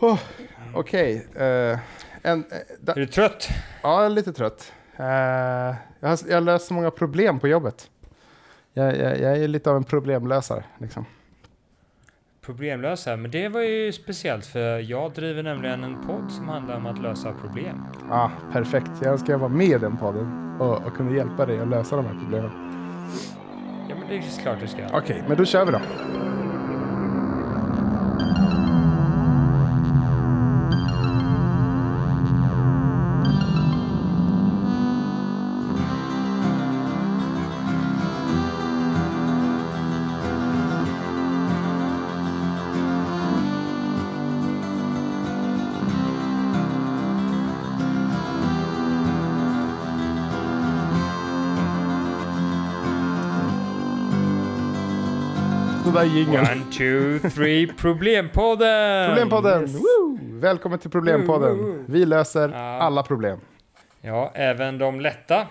Oh, Okej. eh, en, eh, da, Är du trött? ja, jag är lite trött. Eh, jag, har, jag har löst så många problem på jobbet. Jag, jag, jag är lite av en problemlösare. Liksom. Problemlösa? Men det var ju speciellt för jag driver nämligen en podd som handlar om att lösa problem. Ah, perfekt. Jag önskar jag var med i den podden och, och kunde hjälpa dig att lösa de här problemen. Ja men det är klart du ska. Okej, men då kör vi då. Så där jingeln. One, two, three, Problempodden! Problempodden! Yes. Woo! Välkommen till Problempodden. Woo. Vi löser Ja. alla problem. Ja, även de lätta.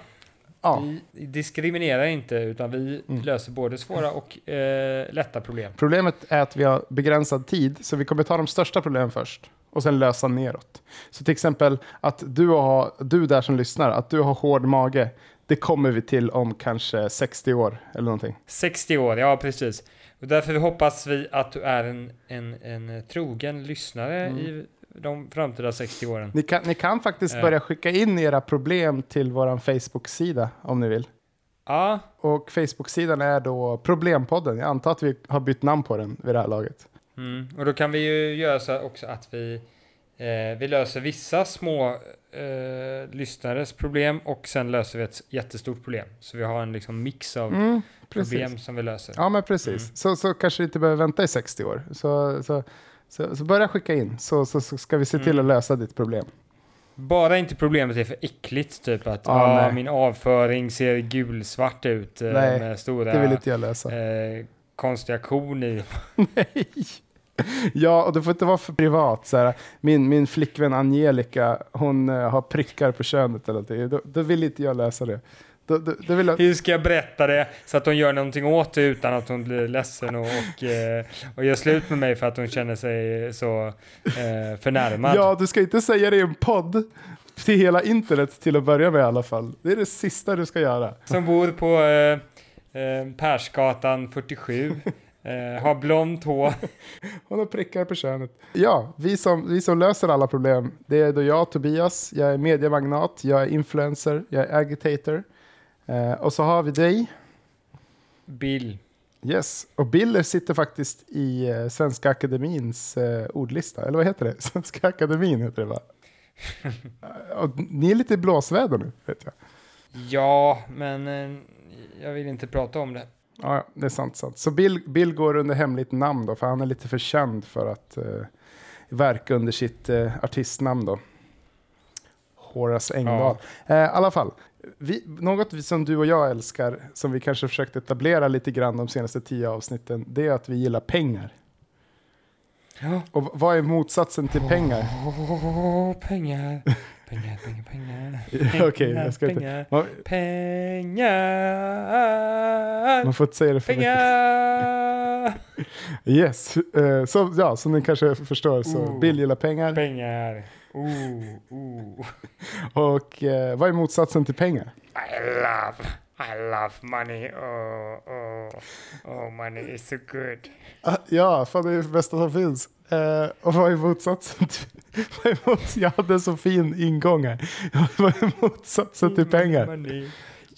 Ja, Vi diskriminerar inte utan vi Mm. löser både svåra och eh, lätta problem. problemet är att vi har begränsad tid, så vi kommer ta de största problemen först och sen lösa neråt. Så till exempel att du, har, du där som lyssnar, att du har hård mage, det kommer vi till om kanske 60 år eller någonting. 60 år, ja precis. Och därför hoppas vi att du är en, en, en trogen lyssnare Mm. i de framtida 60 åren. Ni kan, ni kan faktiskt Eh. börja skicka in era problem till vår Facebook-sida om ni vill. Ja, Och Facebook-sidan är då Problempodden. Jag antar att vi har bytt namn på den vid det här laget. mm. och då kan vi ju göra så också att vi, eh, vi löser vissa små eh, lyssnares problem och sen löser vi ett jättestort problem. Så vi har en liksom mix av Mm, problem som vi löser. Ja, men precis. Mm. Så, så kanske du inte behöver vänta i 60 år. Så, så, så, så börja skicka in, så, så, så ska vi se till Mm. att lösa ditt problem. Bara inte problemet är för äckligt, typ att ah, nej. min avföring ser gulsvart ut eh, Nej, med stora Det vill inte jag lösa. eh, konstiga korn i. Nej. Ja, och det får inte vara för privat. Så här, min, min flickvän Angelica, hon eh, har prickar på könet eller någonting. Då, då vill inte jag lösa det. Då, då, då jag, Hur ska jag berätta det så att hon gör någonting åt det utan att hon blir ledsen och, och, eh, och gör slut med mig för att hon känner sig så eh, förnärmad? ja, du ska inte säga det i en podd till hela internet till att börja med i alla fall. Det är det sista du ska göra. Som bor på eh, eh, Persgatan 47, eh, har blont hår. Hon har prickar på könet. Ja, vi som, vi som löser alla problem, det är då jag, Tobias. Jag är mediemagnat, jag är influencer, jag är agitator. Eh, och så har vi dig. Bill. Yes, och Biller sitter faktiskt i eh, Svenska Akademins eh, ordlista. Eller vad heter det? Svenska Akademin heter det va? Ni är lite i blåsväder nu, vet jag. Ja, men eh, jag vill inte prata om det. Ja, ja, det är sant, sant. Så Bill, Bill går under hemligt namn då, för han är lite för känd för att eh, verka under sitt eh, artistnamn då. Horace Engdahl. Eh, I alla fall, vi, något som du och jag älskar, som vi kanske försökt etablera lite grann de senaste tio avsnitten, det är att vi gillar pengar. Ja. Och vad är motsatsen till pengar? Åh, pengar. Pengar, pengar, pengar. Okej, jag ska inte... pengar. Man, Pengar. Man får inte säga det för. Pengar. Yes, eh, så, ja, som ni kanske förstår så Oh. Bill gillar pengar. Pengar. Oh, oh. Och eh, vad är motsatsen till pengar? I love, I love money. Oh, oh, oh, money is so good. Ah, Ja, fan det är det bästa som finns. Eh, och vad är motsatsen till... vad är mots jag hade så fin ingång här. vad är motsatsen till pengar? Money.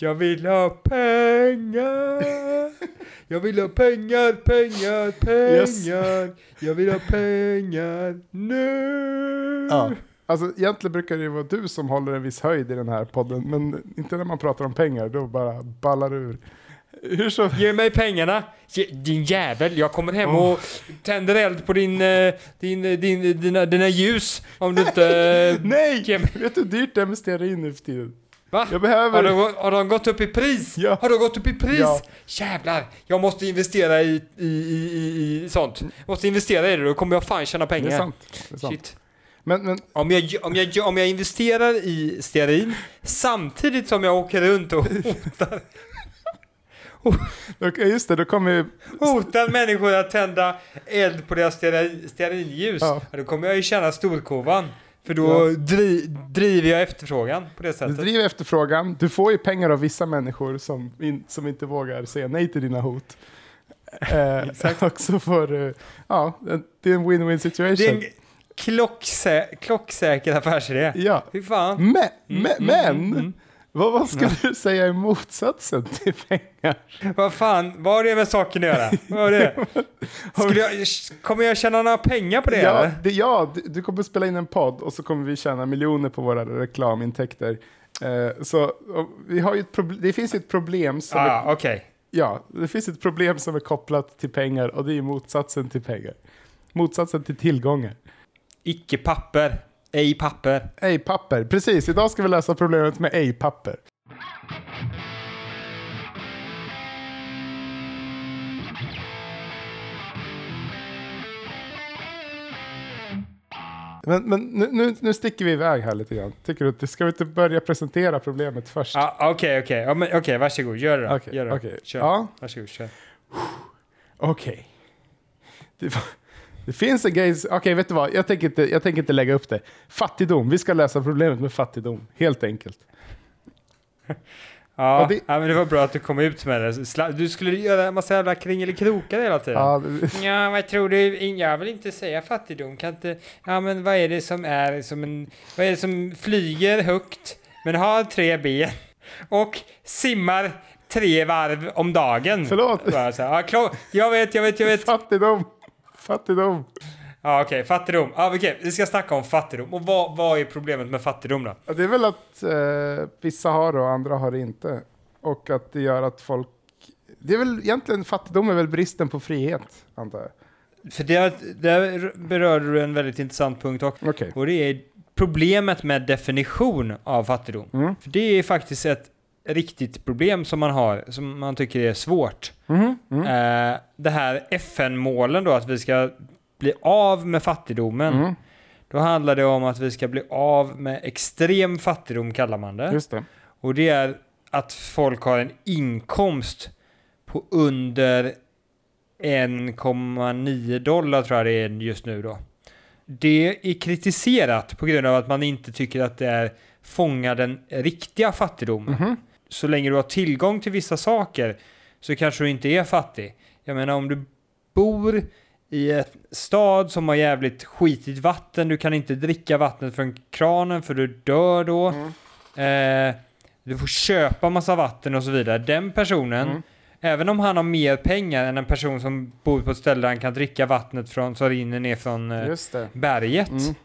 Jag vill ha pengar. Jag vill ha pengar, pengar, pengar. Yes. Jag vill ha pengar nu. Ja. Alltså egentligen brukar det vara du som håller en viss höjd i den här podden, men inte när man pratar om pengar, då bara ballar ur. Hur så? Ge mig pengarna! Ge, din jävel, jag kommer hem Oh. och tänder eld på din, eh, din, eh, din, dina, dina ljus om du inte... eh, Nej! Vet du hur dyrt det är med stearin nu för tiden? Va? Jag Har behöver... de, gå- har de gått upp i pris? Ja. Har de gått upp i pris? Ja. Jävlar! Jag måste investera i, i, i, i, i sånt. Jag måste investera i det, då kommer jag fan tjäna Det pengar. är sant. Det är sant. Shit. Men, men Om jag, om, jag, om jag investerar i stearin samtidigt som jag åker runt och hotar, just det, då kommer ju... hotar människor att tända eld på deras steari- stearinljus, ja. då kommer jag ju tjäna storkovan. För då dri, driver jag efterfrågan på det Du sättet. driver efterfrågan, du får ju pengar av vissa människor som, in, som inte vågar säga nej till dina hot. Eh, Exakt. och så får du, ja, det är en win-win situation. Det är en klocksä, klocksäker affärsidé. Ja, Fy fan. men, Mm, men, mm, men mm, mm. Vad, vad ska du säga i motsatsen till pengar? Vad fan, vad har det med saken att göra? Vad har det? Skulle jag, kommer jag tjäna några pengar på det Ja, eller? det, ja du, du kommer spela in en podd och så kommer vi tjäna miljoner på våra reklamintäkter. Eh, så vi har ju ett proble- det finns ju ett problem som är, Ah, okej. ja, det finns ett problem som är kopplat till pengar och det är motsatsen till pengar. Motsatsen till tillgångar. Icke papper. Ej papper. Ej papper, precis. Idag ska vi lösa problemet med ej papper. Men, men nu, nu, nu sticker vi iväg här lite grann. Tycker du? Ska vi inte börja presentera problemet först? Ah, Okej, okej. Ja, men Okej, varsågod. Gör det då. Okej, Gör det. okej. Kör. Ja. Varsågod, kör. Okej. Det, var- det finns en grej... Okej, vet du vad? Jag tänker, inte, jag tänker inte lägga upp det. Fattigdom. Vi ska lösa problemet med fattigdom. Helt enkelt. Ja, det- ja, men det var bra att du kom ut med det. Du skulle göra en massa jävla kringelikrokar hela tiden. Ja, det- Ja, vad tror du? Jag vill inte säga fattigdom. Kan inte... Ja, men vad är det som är som en... Vad är det som flyger högt, men har tre ben och simmar tre varv om dagen? Förlåt. Ja. Jag vet, jag vet, jag vet. fattigdom. Fattigdom. Ja, okej. Fattigdom. Ja, okej. Vi ska snacka om fattigdom. Och vad, vad är problemet med fattigdom då? Ja, det är väl att eh, vissa har det och andra har det inte. Och att det gör att folk... Det är väl egentligen fattigdom är väl bristen på frihet, antar jag. För det, där berör du en väldigt intressant punkt också. Okej. Och det är problemet med definition av fattigdom. Mm. För det är faktiskt ett riktigt problem som man har, som man tycker är svårt. Mhm, mm. Eh, det här FN-målen då, att vi ska bli av med fattigdomen. Mm. Då handlar det om att vi ska bli av med extrem fattigdom, kallar man det. Just det. Och det är att folk har en inkomst på under 1,9 dollar tror jag det är just nu då. Det är kritiserat på grund av att man inte tycker att det är fångar den riktiga fattigdomen. Mhm. Så länge du har tillgång till vissa saker så kanske du inte är fattig. Jag menar om du bor i en stad som har jävligt skitigt vatten, du kan inte dricka vattnet från kranen för du dör då. Mm. Eh, du får köpa massa vatten och så vidare. Den personnen, Mm. även om han har mer pengar än en person som bor på ett ställe där han kan dricka vattnet från, som rinner ner från eh, berget, Mm.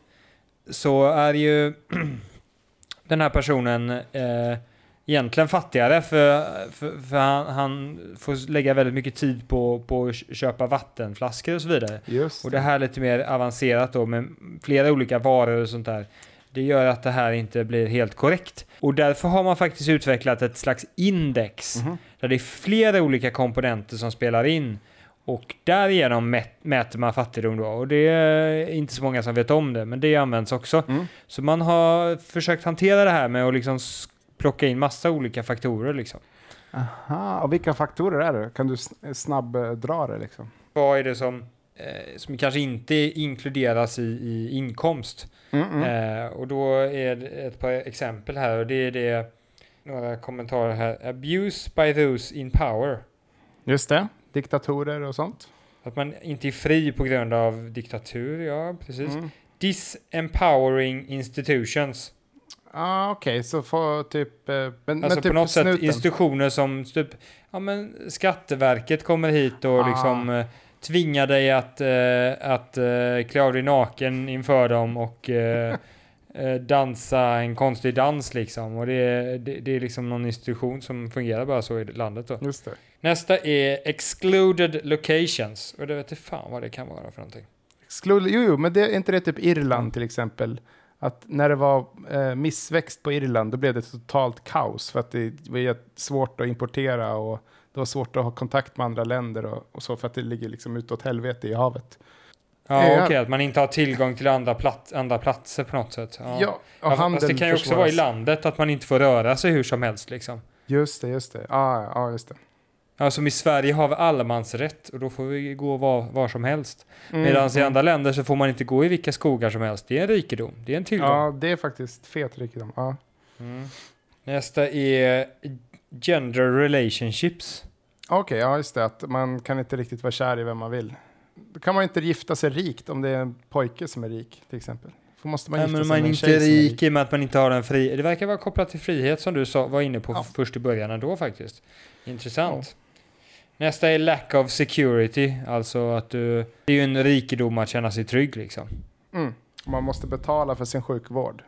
så är ju den här personen eh, egentligen fattigare för, för, för han, han får lägga väldigt mycket tid på, på att köpa vattenflaskor och så vidare. Just Och det här är lite mer avancerat då med flera olika varor och sånt där. Det gör att det här inte blir helt korrekt. Och därför har man faktiskt utvecklat ett slags index Mhm. där det är flera olika komponenter som spelar in. Och därigenom mät- mäter man fattigdom då. Och det är inte så många som vet om det, men det används också. Mm. Så man har försökt hantera det här med att liksom plocka in massa olika faktorer liksom. Aha, och vilka faktorer är det? Kan du sn- snabbdra det liksom? Vad är det som, eh, som kanske inte inkluderas i, i inkomst? Mm, mm. Eh, och då är det ett par exempel här och det är det några kommentarer här. Abuse by those in power. Just det. Diktatorer och sånt. Att man inte är fri på grund av diktatur, ja precis. Mm. Disempowering institutions. Ah, Okej, så får typ... eh, Men, Alltså men typ på något sätt snuten. institutioner som typ, ja men Skatteverket kommer hit och Ah. liksom eh, tvingar dig att, eh, att eh, klä av dig naken inför dem och eh, eh, dansa en konstig dans liksom. Och det är, det, det är liksom någon institution som fungerar bara så i landet då. Just det. Nästa är excluded locations. Och det vet inte fan vad det kan vara för någonting. Exclude, jo, jo, men det, är inte det typ Irland till exempel? Att när det var eh, missväxt på Irland, då blev det totalt kaos. För att det var svårt att importera och det var svårt att ha kontakt med andra länder och, och så för att det ligger liksom utåt helvete i havet. Ja, Ja. okej, att man inte har tillgång till andra, plat- andra platser på något sätt. Ja. Ja, och Ja, handeln det kan ju också vara i försvåras. landet att man inte får röra sig hur som helst liksom. Just det, just det. Ja, ja, just det. Ja, som i Sverige har vi allemansrätt och då får vi gå var, var som helst. Mm, Medan i mm. andra länder så får man inte gå i vilka skogar som helst. Det är en rikedom, det är en tillgång. Ja, det är faktiskt fet rikedom. Ja. Mm. Nästa är gender relationships. Okej, ja just det. Att man kan inte riktigt vara kär i vem man vill. Då kan man inte gifta sig rikt om det är en pojke som är rik till exempel. Då måste man Nej, gifta men sig man är med en inte tjej som är rik i och med att man inte har en fri... Det verkar vara kopplat till frihet som du sa, var inne på Ja. först i början ändå faktiskt. Intressant. Nästa är lack of security, alltså att du... Det är ju en rikedom att känna sig trygg liksom. Mm. Man måste betala för sin sjukvård.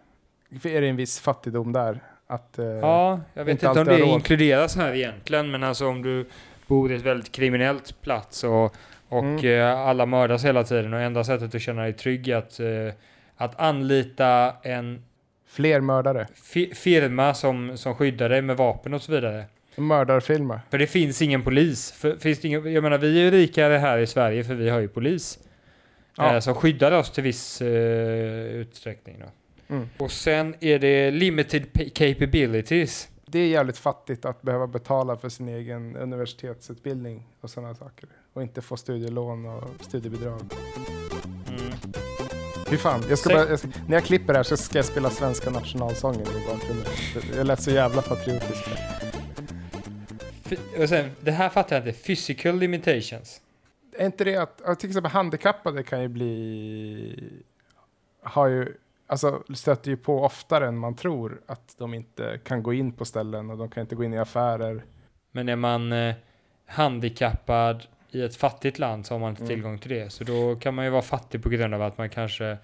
Är det en viss fattigdom där? Att, eh, Ja, jag vet inte inte, om det råd. inkluderas här egentligen, men alltså om du bor i ett väldigt kriminellt plats och, och Mm. eh, alla mördas hela tiden och enda sättet att känna dig trygg är att, eh, att anlita en Fler mördare. fi- firma som, som skyddar dig med vapen och så vidare. Mördarfilmer. För det finns ingen polis. För, finns ingen, jag menar, vi är ju rikare här i Sverige för vi har ju polis. Ja. Eh, som skyddar oss till viss eh, utsträckning. Mm. Och sen är det limited pa- capabilities. Det är jävligt fattigt att behöva betala för sin egen universitetsutbildning och sådana saker. Och inte få studielån och studiebidrag. Mm. Fy fan, jag ska bara, jag ska, när jag klipper det här så ska jag spela svenska nationalsången i bakgrunden. Jag lät så jävla patriotisk. Och sen, det här fattar jag inte. Physical limitations. Är inte det att, till exempel handikappade kan ju bli, har ju, alltså stöter ju på oftare än man tror att de inte kan gå in på ställen och de kan inte gå in i affärer. Men är man eh, handikappad i ett fattigt land så har man inte Mm. tillgång till det. Så då kan man ju vara fattig på grund av att man kanske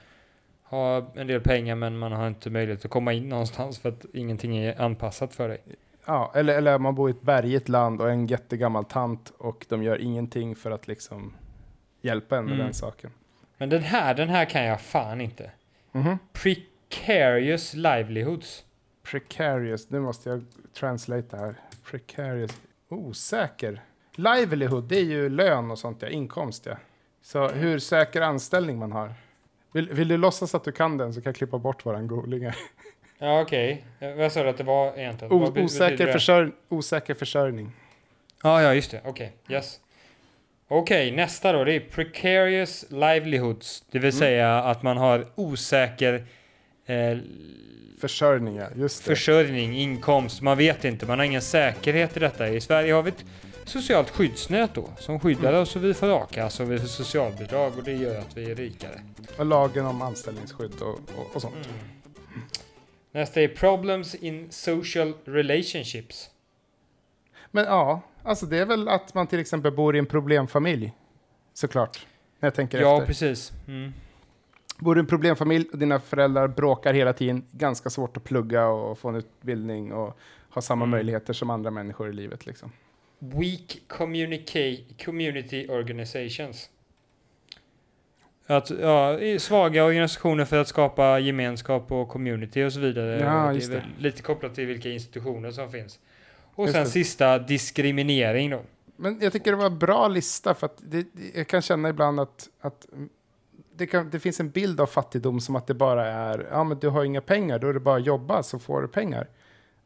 har en del pengar men man har inte möjlighet att komma in någonstans för att ingenting är anpassat för dig. Ja, eller, eller man bor i ett bergigt land och en jättegammal tant och de gör ingenting för att liksom hjälpa en med Mm. den saken. Men den här, den här kan jag fan inte. Mhm. Precarious livelihoods. Precarious, nu måste jag translate här. Precarious, osäker. Livelihood, det är ju lön och sånt ja, inkomst ja. Så hur säker anställning man har. Vill, vill du låtsas att du kan den så kan jag klippa bort våran googling. Ja okej. Eh, Vad sa du att det var egentligen? O, osäker, försörj, osäker försörjning. Ja, ja, just det. Okej, yes. Okej, nästa då. Det är precarious livelihoods. Det vill Mm. säga att man har osäker eh, Försörjning ja, just det. försörjning, inkomst. Man vet inte. Man har ingen säkerhet i detta. I Sverige har vi ett socialt skyddsnät då som skyddar Mm. oss och vi får a-kassa och vi får socialbidrag och det gör att vi är rikare. och lagen om anställningsskydd och, och, och sånt. Mm. Nästa är problems in social relationships. Men ja, alltså det är väl att man till exempel bor i en problemfamilj. Såklart. När jag tänker Ja, efter. precis. Mm. Bor du i en problemfamilj och dina föräldrar bråkar hela tiden, ganska svårt att plugga och få en utbildning och ha samma Mm. möjligheter som andra människor i livet. Liksom. Weak communica- community organizations. Att, ja, svaga organisationer för att skapa gemenskap och community och så vidare. Ja, det just är väl det. lite kopplat till vilka institutioner som finns. Och Just sen det. sista, diskriminering då. Men jag tycker det var en bra lista för att det, det- jag kan känna ibland att, att det, kan, det finns en bild av fattigdom som att det bara är, ja men du har inga pengar, då är det bara att jobba så får du pengar.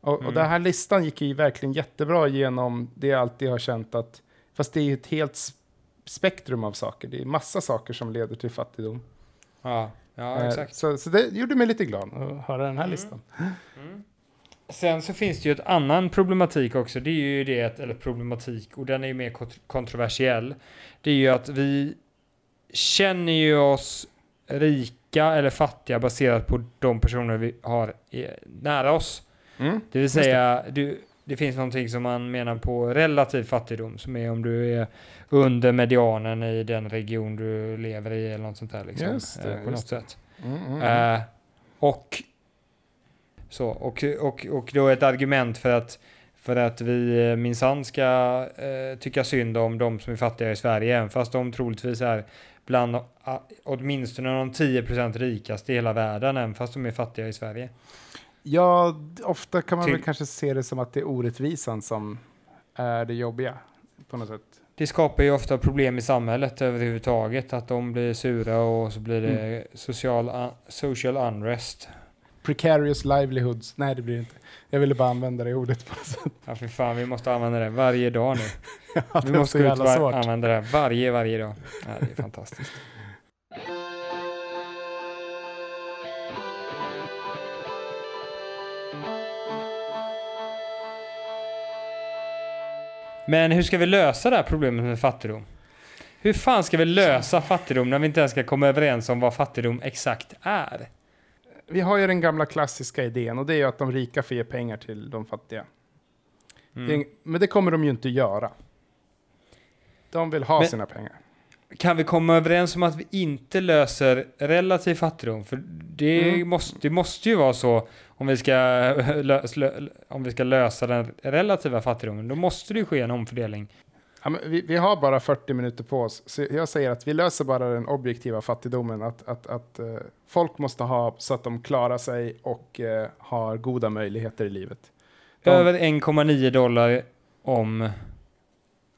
Och, Mm. och den här listan gick ju verkligen jättebra genom det jag alltid har känt att, fast det är ju ett helt spektrum av saker, det är massa saker som leder till fattigdom. Ja, ja Eh, exakt. Så, så det gjorde mig lite glad att höra den här Mm. listan. Mm. Sen så finns det ju ett annan problematik också. Det är ju det, eller problematik, och den är ju mer kont- kontroversiell. Det är ju att vi känner ju oss rika eller fattiga baserat på de personer vi har nära oss. Mm. Det vill Just det. säga, du, det finns någonting som man menar på relativ fattigdom, som är om du är under medianen i den region du lever i eller något sånt där. Liksom, Just det, eh, på något sätt. Mm, mm. Eh, och, så, och, och, och då ett argument för att, för att vi eh, minsann ska eh, tycka synd om de som är fattiga i Sverige, även fast de troligtvis är bland ah, åtminstone de 10% rikaste i hela världen, även fast de är fattiga i Sverige. Ja, ofta kan man Till- väl kanske se det som att det är orättvisan som är det jobbiga på något sätt. Det skapar ju ofta problem i samhället överhuvudtaget, att de blir sura och så blir det social, un- social unrest. precarious livelihoods. Nej, det blir det inte. Jag ville bara använda det ordet på något sätt. Ja, för fan, vi måste använda det varje dag nu. Ja, Vi måste ut använda det varje, varje dag. Ja, det är fantastiskt. Men hur ska vi lösa det här problemet med fattigdom? Hur fan ska vi lösa fattigdom när vi inte ens ska komma överens om vad fattigdom exakt är? Vi har ju den gamla klassiska idén och det är ju att de rika får ge pengar till de fattiga. Mm. Det är, men det kommer de ju inte göra. De vill ha Men- sina pengar. Kan vi komma överens om att vi inte löser relativ fattigdom? För det, Mm. måste, det måste ju vara så om vi, ska lös, lö, om vi ska lösa den relativa fattigdomen. Då måste det ju ske en omfördelning. Ja, vi, vi har bara 40 minuter på oss, så jag säger att vi löser bara den objektiva fattigdomen. Att, att, att eh, folk måste ha så att de klarar sig och eh, har goda möjligheter i livet. De, Över 1,9 dollar om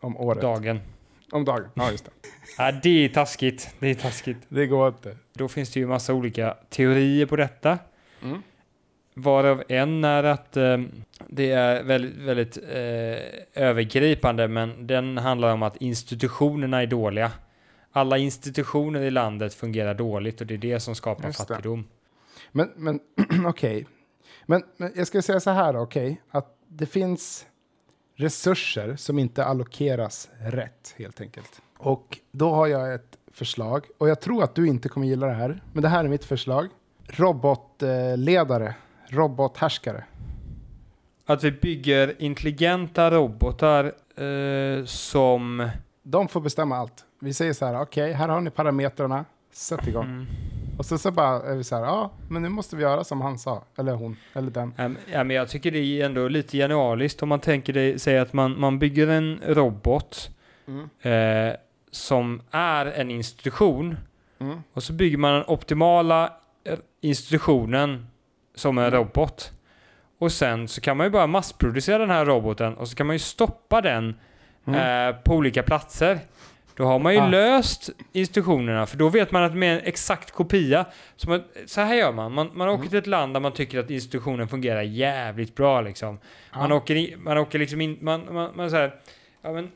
om året. dagen. Om dagen, ja just det. Ja, det är taskigt. Det är taskigt. Det går inte. Då finns det ju massa olika teorier på detta. Mm. Varav en är att eh, det är väldigt, väldigt eh, övergripande, men den handlar om att institutionerna är dåliga. Alla institutioner i landet fungerar dåligt och det är det som skapar Just det. fattigdom. Men, men okej. Men, men jag ska säga så här, okej, att det finns resurser som inte allokeras rätt, helt enkelt. Och då har jag ett förslag, och jag tror att du inte kommer gilla det här, men det här är mitt förslag. Robotledare, robothärskare. Att vi bygger intelligenta robotar eh, som... De får bestämma allt. Vi säger så här, okej, här har ni parametrarna, sätt igång. Mm, Och så, så bara är vi så här, ja, men nu måste vi göra som han sa, eller hon, eller den. Ja, men- ja, men jag tycker det är ändå lite genialiskt om man tänker det, säg att man, man bygger en robot eh, som är en institution Mm. och så bygger man den optimala eh, institutionen som en Mm. robot. Och sen så kan man ju bara massproducera den här roboten och så kan man ju stoppa den Mm. eh, på olika platser. Då har man ju Ah. löst institutionerna, för då vet man att med en exakt kopia, så, man, så här gör man. Man, man åker Mm. till ett land där man tycker att institutionen fungerar jävligt bra liksom. Man Ja. åker, i, man åker liksom in, man, man, man så här, ja men,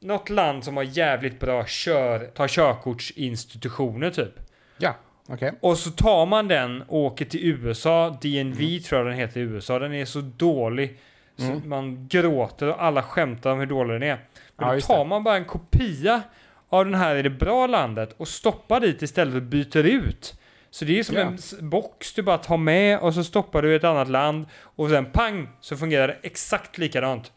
något land som har jävligt bra kör, tar körkortsinstitutioner typ. Ja, okej. Och så tar man den och åker till USA, DNV tror jag den heter i USA, den är så dålig så Mm. man gråter och alla skämtar om hur dålig den är. Men Ja, då tar man bara en kopia av den här i det bra landet och stoppar dit istället och byter ut. Så det är som Ja. en box du bara tar med och så stoppar du i ett annat land och sen pang så fungerar det exakt likadant.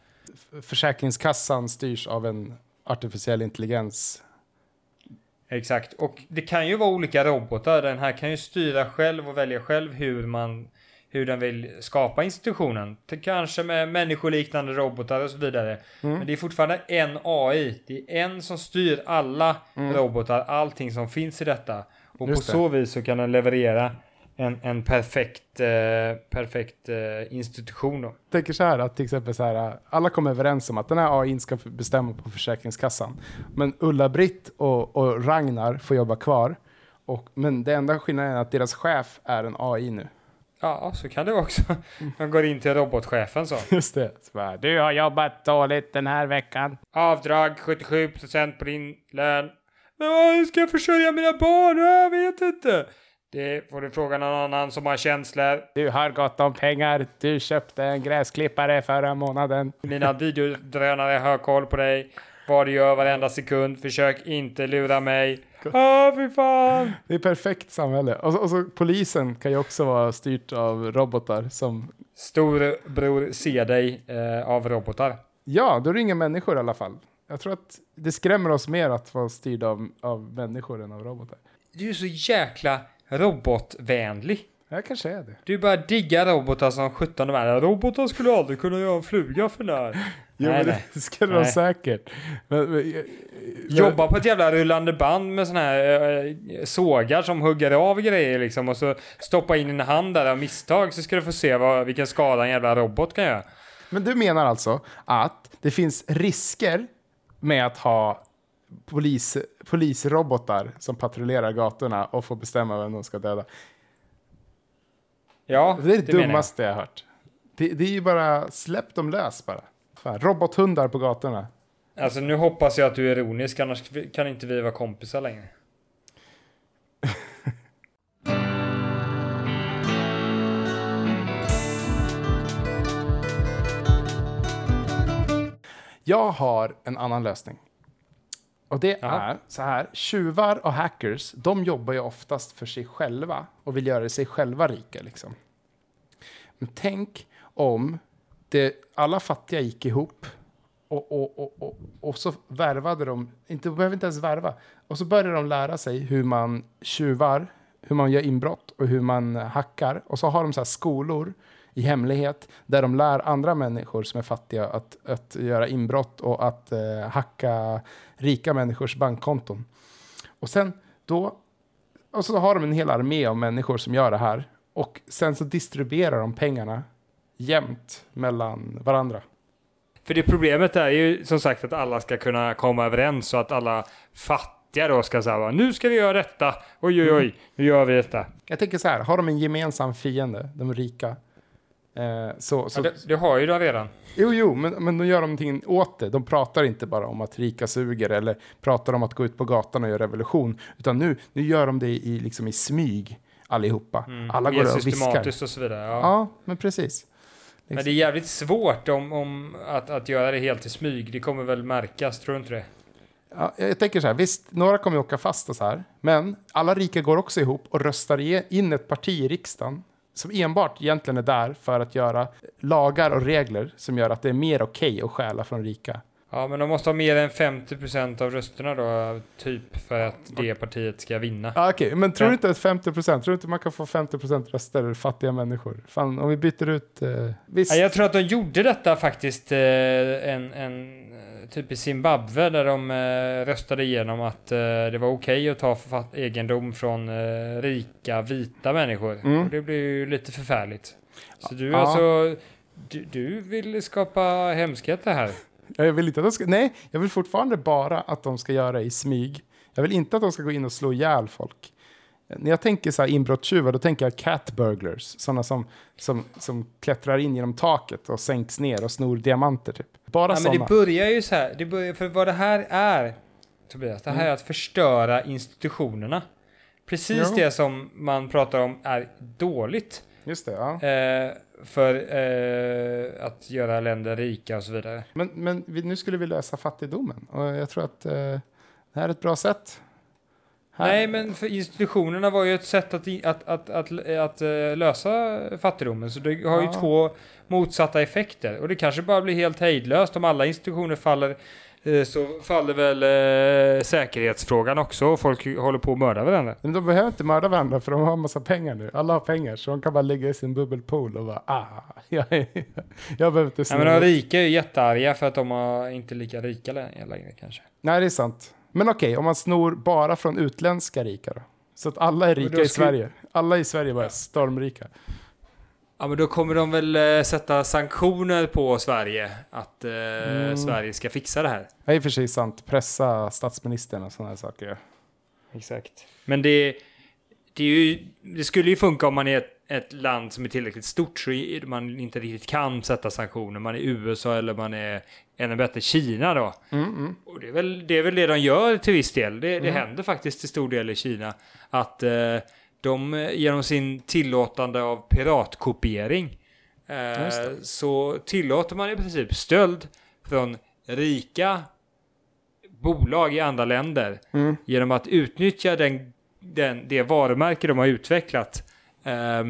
Försäkringskassan styrs av en artificiell intelligens. Exakt, och det kan ju vara olika robotar. Den här kan ju styra själv och välja själv hur man hur den vill skapa institutionen. Kanske med människoliknande robotar och så vidare. Mm. Men det är fortfarande en AI. Det är en som styr alla robotar, allting som finns i detta. Och Just på det. så vis så kan den leverera en, en perfekt, eh, perfekt eh, institution då. Jag tänker så här att till exempel så här, alla kommer överens om att den här AI ska bestämma på Försäkringskassan. Men Ulla-Britt och, och Ragnar får jobba kvar. Och, men det enda skillnaden är att deras chef är en AI nu. Ja, så kan det vara också. Man går in till robotchefen så. Just det. Så bara, du har jobbat dåligt den här veckan. Avdrag 77% på din lön. Men hur ska jag försörja mina barn? Jag vet inte. Det får du fråga någon annan som har känslor. Du har gott om pengar. Du köpte en gräsklippare förra månaden. Mina videodrönare har koll på dig. Vad du gör varenda sekund. Försök inte lura mig. Ah, fy fan. Det är perfekt samhälle. Och så, och så polisen kan ju också vara styrt av robotar som... Storbror ser dig eh, av robotar. Ja, då är det inga människor i alla fall. Jag tror att det skrämmer oss mer att vara styrd av, av människor än av robotar. Du är så jäkla robotvänlig. Jag kanske är det. Du bara diggar robotar som 17 de här. Robotar skulle aldrig kunna göra en fluga för när. Jo, Nej, men det ska vara Nej. säkert. Men, men, men- Jobba på ett jävla rullande band med såna här eh, sågar som hugger av grejer liksom och så stoppa in en hand där av misstag så ska du få se vad, vilken skada en jävla robot kan göra. Men du menar alltså att det finns risker med att ha polis, polisrobotar som patrullerar gatorna och får bestämma vem de ska döda? Ja, Det är det, jag. dummaste jag har hört. Det, det är ju bara, släpp dem lös bara. Fan, robothundar på gatorna. Alltså nu hoppas jag att du är ironisk, annars kan inte vi vara kompisar längre. Jag har en annan lösning. Och det Jaha. är så här, tjuvar och hackers, de jobbar ju oftast för sig själva och vill göra sig själva rika liksom. Men tänk om det, alla fattiga gick ihop och, och, och, och, så värvade de, inte, behöver inte ens värva, och så började de lära sig hur man tjuvar, hur man gör inbrott och hur man hackar. Och så har de så här skolor i hemlighet där de lär andra människor som är fattiga att, att göra inbrott och att eh, hacka rika människors bankkonton. Och sen då, och så har de en hel armé av människor som gör det här. Och sen så distribuerar de pengarna jämnt mellan varandra. För det problemet är ju som sagt att alla ska kunna komma överens och att alla fattiga då ska säga nu ska vi göra detta. Oj, oj, oj, nu gör vi detta. Jag tänker så här, har de en gemensam fiende, de rika, eh, så, så Ja, det, det har ju de redan. Jo, jo, men, men de gör någonting åt det. De pratar inte bara om att rika suger eller pratar om att gå ut på gatan och göra revolution. Utan nu, nu gör de det i, liksom i smyg allihopa. Alla Mer går och viskar. systematiskt och så vidare. Ja. Ja, men precis. Men det är jävligt svårt om, om att, att göra det helt i smyg. Det kommer väl märkas, tror du inte det? Ja, jag tänker så här, visst, några kommer ju åka fast och så här. Men alla rika går också ihop och röstar in ett parti i riksdagen som enbart egentligen är där för att göra lagar och regler som gör att det är mer okej att stjäla från rika. Ja, men de måste ha mer än 50% av rösterna då, typ, för att det partiet ska vinna. Ja, Okej, men tror du inte att 50 procent, tror du inte man kan få 50 procent röster fattiga människor? Fan, om vi byter ut, eh, visst. Ja, jag tror att de gjorde detta faktiskt eh, en, en, typ i Zimbabwe där de eh, röstade igenom att eh, det var okej att ta författ- egendom från eh, rika vita människor. Mm. Och det blir ju lite förfärligt. Så du Ja. alltså, du, du vill skapa hemskheter här? Jag vill inte att de ska, nej, jag vill fortfarande bara att de ska göra det i smyg. Jag vill inte att de ska gå in och slå ihjäl folk. När jag tänker så här inbrottstjuvar, då tänker jag cat burglars. Sådana som, som, som klättrar in genom taket och sänks ner och snor diamanter typ. Bara Ja, men det börjar ju så här, det börjar, för vad det här är, Tobias, det här är att förstöra institutionerna. Precis Jo. det som man pratar om är dåligt. Just det, ja. Eh, för eh, att göra länder rika och så vidare. Men, men vi, nu skulle vi lösa fattigdomen. Och jag tror att eh, det här är ett bra sätt. Här- Nej, men för institutionerna var ju ett sätt att, att, att, att, att, eh, lösa fattigdomen. Så det har ju Ja. två motsatta effekter. Och det kanske bara blir helt hejdlöst om alla institutioner faller. Eh, Så faller väl eh, säkerhetsfrågan också och folk håller på att mörda varandra. Men de behöver inte mörda varandra för de har en massa pengar nu. Alla har pengar så de kan bara ligga i sin bubbelpool och bara ah, jag, jag behöver inte Ja, sno men de något." rika är ju jättearga för att de är inte lika rika lä- längre kanske. Nej, det är sant. Men okej, om man snor bara från utländska rika då? Så att alla är rika i Sverige. Alla i Sverige bara är stormrika. Ja men då kommer de väl eh, sätta sanktioner på Sverige att eh, Mm. Sverige ska fixa det här. Det är för sig sant. Pressa statsministern och sådana här saker. Exakt. Men det, det, ju, det skulle ju funka om man är ett, ett land som är tillräckligt stort så man inte riktigt kan sätta sanktioner. Man är USA eller man är ännu bättre Kina då. Mm, mm. Och det är väl det, är väl det de gör till viss del. Det, det händer faktiskt till stor del i Kina. Att eh, de eh, genom sin tillåtande av piratkopiering eh, så tillåter man i princip stöld från rika bolag i andra länder Mm. genom att utnyttja den, den, det varumärke de har utvecklat eh,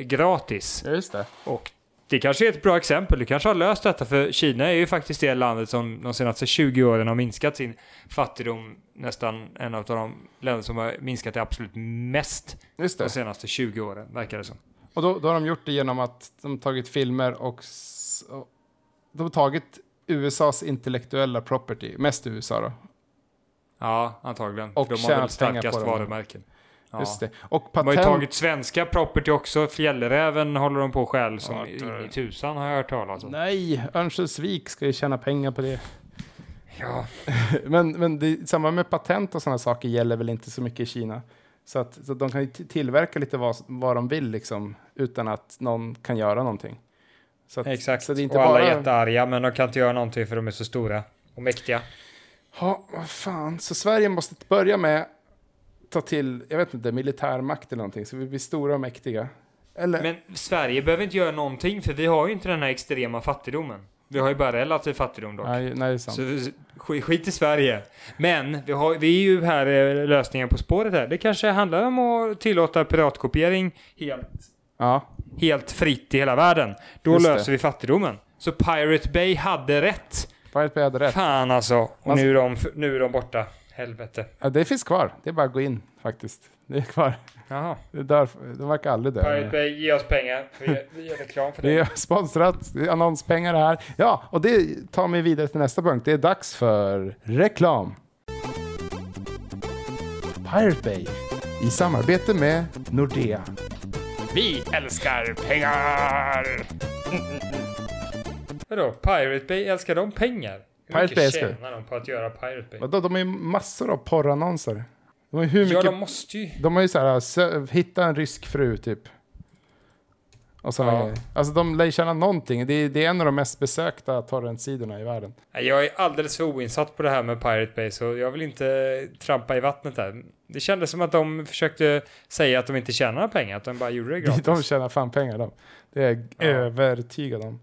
gratis. Ja. Och det kanske är ett bra exempel. Du kanske har löst detta för Kina är ju faktiskt det landet som de senaste 20 åren har minskat sin fattigdom. Nästan en av de länder som har minskat det absolut mest Just de det. senaste 20 åren, verkar det som. Och då, då har de gjort det genom att de tagit filmer och, och de har tagit USAs intellektuella property, mest USA då. Ja, antagligen. Och För de har väl starkast varumärken. Ja. Just det. Och De har ju patent... tagit svenska property också. Fjällräven håller de på själv som Ja, in i tusan har jag hört talas om. Nej, Örnsköldsvik ska ju tjäna pengar på det. Ja, Men, men det, samma med patent och sådana saker gäller väl inte så mycket i Kina. Så att så att de kan tillverka lite vad, vad de vill liksom, utan att någon kan göra någonting. Så att, Exakt. Så det är inte och alla bara... är jättearga, men de kan inte göra någonting för de är så stora och mäktiga. Ja, vad fan. Så Sverige måste börja med ta till, jag vet inte, militärmakt eller någonting, så vi blir stora och mäktiga. Eller? Men Sverige behöver inte göra någonting, för vi har ju inte den här extrema fattigdomen. Vi har ju bara relativ fattigdom dock. nej, nej, det är sant. Så skit, skit i Sverige. Men vi, har, vi är ju här eh, lösningen på spåret här. Det kanske handlar om att tillåta piratkopiering helt, Ja, helt fritt i hela världen. Då Just det. löser vi fattigdomen. Så Pirate Bay hade rätt. Pirate Bay hade rätt. Fan alltså. Och Man- nu är, de, nu är de borta. Helvete. Ja, det finns kvar. Det är bara att gå in faktiskt. Det är kvar. Jaha. Det, där, det verkar aldrig dö. Pirate Bay, ge oss pengar. Vi gör, vi gör reklam för Det det. är sponsrat, det är annonspengar här. Ja, och det tar mig vidare till nästa punkt. Det är dags för reklam. Pirate Bay i samarbete med Nordea. Vi älskar pengar! Vadå? Pirate Bay, älskar de pengar? Pirate Bay älskar- tjänar de på att göra Pirate Bay? Vadå, de har ju massor av porrannonser. De har ju hur Ja, mycket... de måste ju. De har ju så här, sö- hitta en rysk fru typ. Och såna Ja. Alltså de lär ju tjäna någonting. Det är, det är en av de mest besökta torrentsidorna i världen. Jag är alldeles för oinsatt på det här med Pirate Bay, så jag vill inte trampa i vattnet där. Det kändes som att de försökte säga att de inte tjänar pengar, att de bara gjorde det gratis. De tjänar fan pengar de. Det är jag Ja. övertygad om.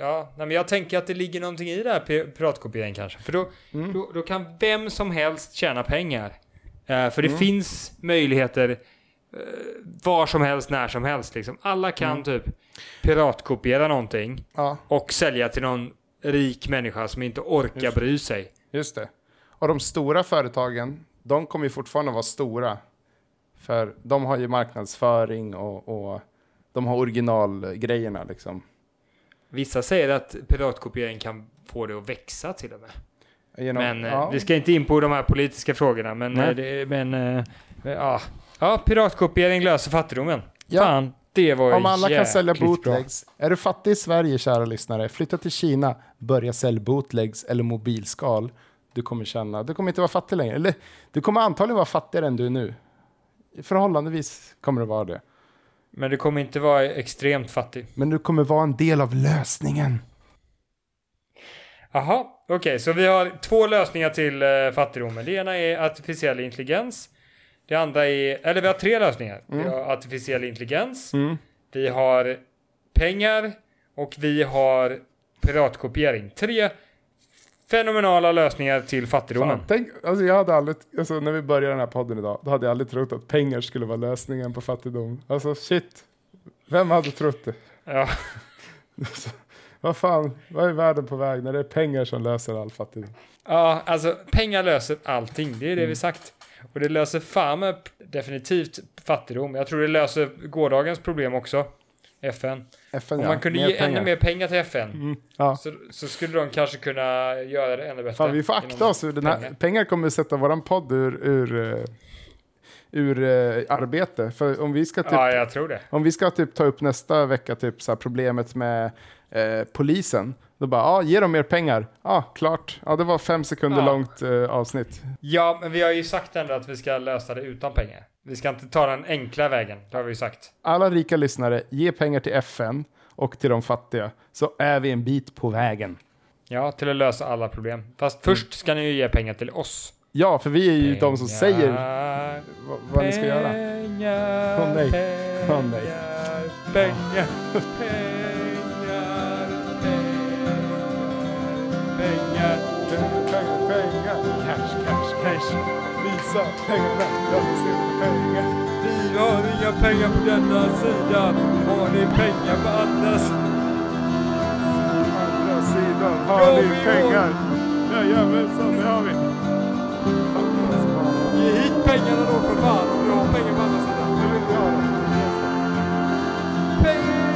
Ja, nej, men jag tänker att det ligger någonting i det här pi- piratkopieringen kanske. För då, Mm. då, då kan vem som helst tjäna pengar. Eh, för det Mm. finns möjligheter eh, var som helst, när som helst. Liksom. Alla kan Mm. typ piratkopiera någonting Ja, och sälja till någon rik människa som inte orkar Just. bry sig. just det. Och de stora företagen, de kommer ju fortfarande vara stora. För de har ju marknadsföring och, och de har originalgrejerna liksom. Vissa säger att piratkopiering kan få det att växa till och med. Genom, Men eh, ja. vi ska inte in på de här politiska frågorna. Men, eh, det, men eh, ja. ja, piratkopiering löser fattigdomen. Ja. Fan, det var Om alla kan sälja jäkligt bra. bootlegs. Är du fattig i Sverige, kära lyssnare, flytta till Kina, börja sälja bootlegs eller mobilskal. Du kommer känna, du kommer inte vara fattig längre. Eller, du kommer antagligen vara fattigare än du är nu. Förhållandevis kommer det vara det. Men du kommer inte vara extremt fattig. Men du kommer vara en del av lösningen. Jaha, okej, så vi har två lösningar till eh, fattigdomen. Det ena är artificiell intelligens. Det andra är, eller vi har tre lösningar. Vi Mm. har artificiell intelligens, vi har pengar och vi har piratkopiering. Tre fenomenala lösningar till fattigdomen. Fan, tänk, alltså jag hade aldrig, alltså när vi började den här podden idag, då hade jag aldrig trott att pengar skulle vara lösningen på fattigdom. Alltså shit, vem hade trott det? Ja, Vad fan, vad är världen på väg när det är pengar som löser all fattigdom? ja, alltså pengar löser allting. Det är det Mm. vi sagt. Och det löser fan med definitivt fattigdom. Jag tror det löser gårdagens problem också. FN. FN Om ja, man kunde ge pengar. ännu mer pengar till FN Mm, ja. så, så skulle de kanske kunna göra det ännu bättre. Fan, vi får akta oss. Ur den här, pengar. pengar. kommer att sätta våran podd ur, ur, eh, ur eh, arbete. För om vi ska typ, Ja, om vi ska typ ta upp nästa vecka typ så problemet med eh, polisen. Då bara, ja, ge dem mer pengar. Ja, klart. Ja, det var fem sekunder långt eh, avsnitt. Ja, men vi har ju sagt ändå att vi ska lösa det utan pengar. Vi ska inte ta den enkla vägen, det har vi ju sagt. Alla rika lyssnare, ge pengar till FN och till de fattiga. Så är vi en bit på vägen. Ja, till att lösa alla problem. Fast först ska ni ju ge pengar till oss. Ja, för vi är ju de som säger Pengar, vad, vad ni ska göra. Pengar, Åh, nej. pengar, Åh, nej. pengar, pengar, Jag vill se pengar. Vi har inga pengar på denna sida. Har ni pengar på andra sidan? Andra sidan har ni pengar. Jajamensan, det har vi. Ge hit pengarna då för fan om du har pengar på andra sidan. Det vill vi ha. Pengar!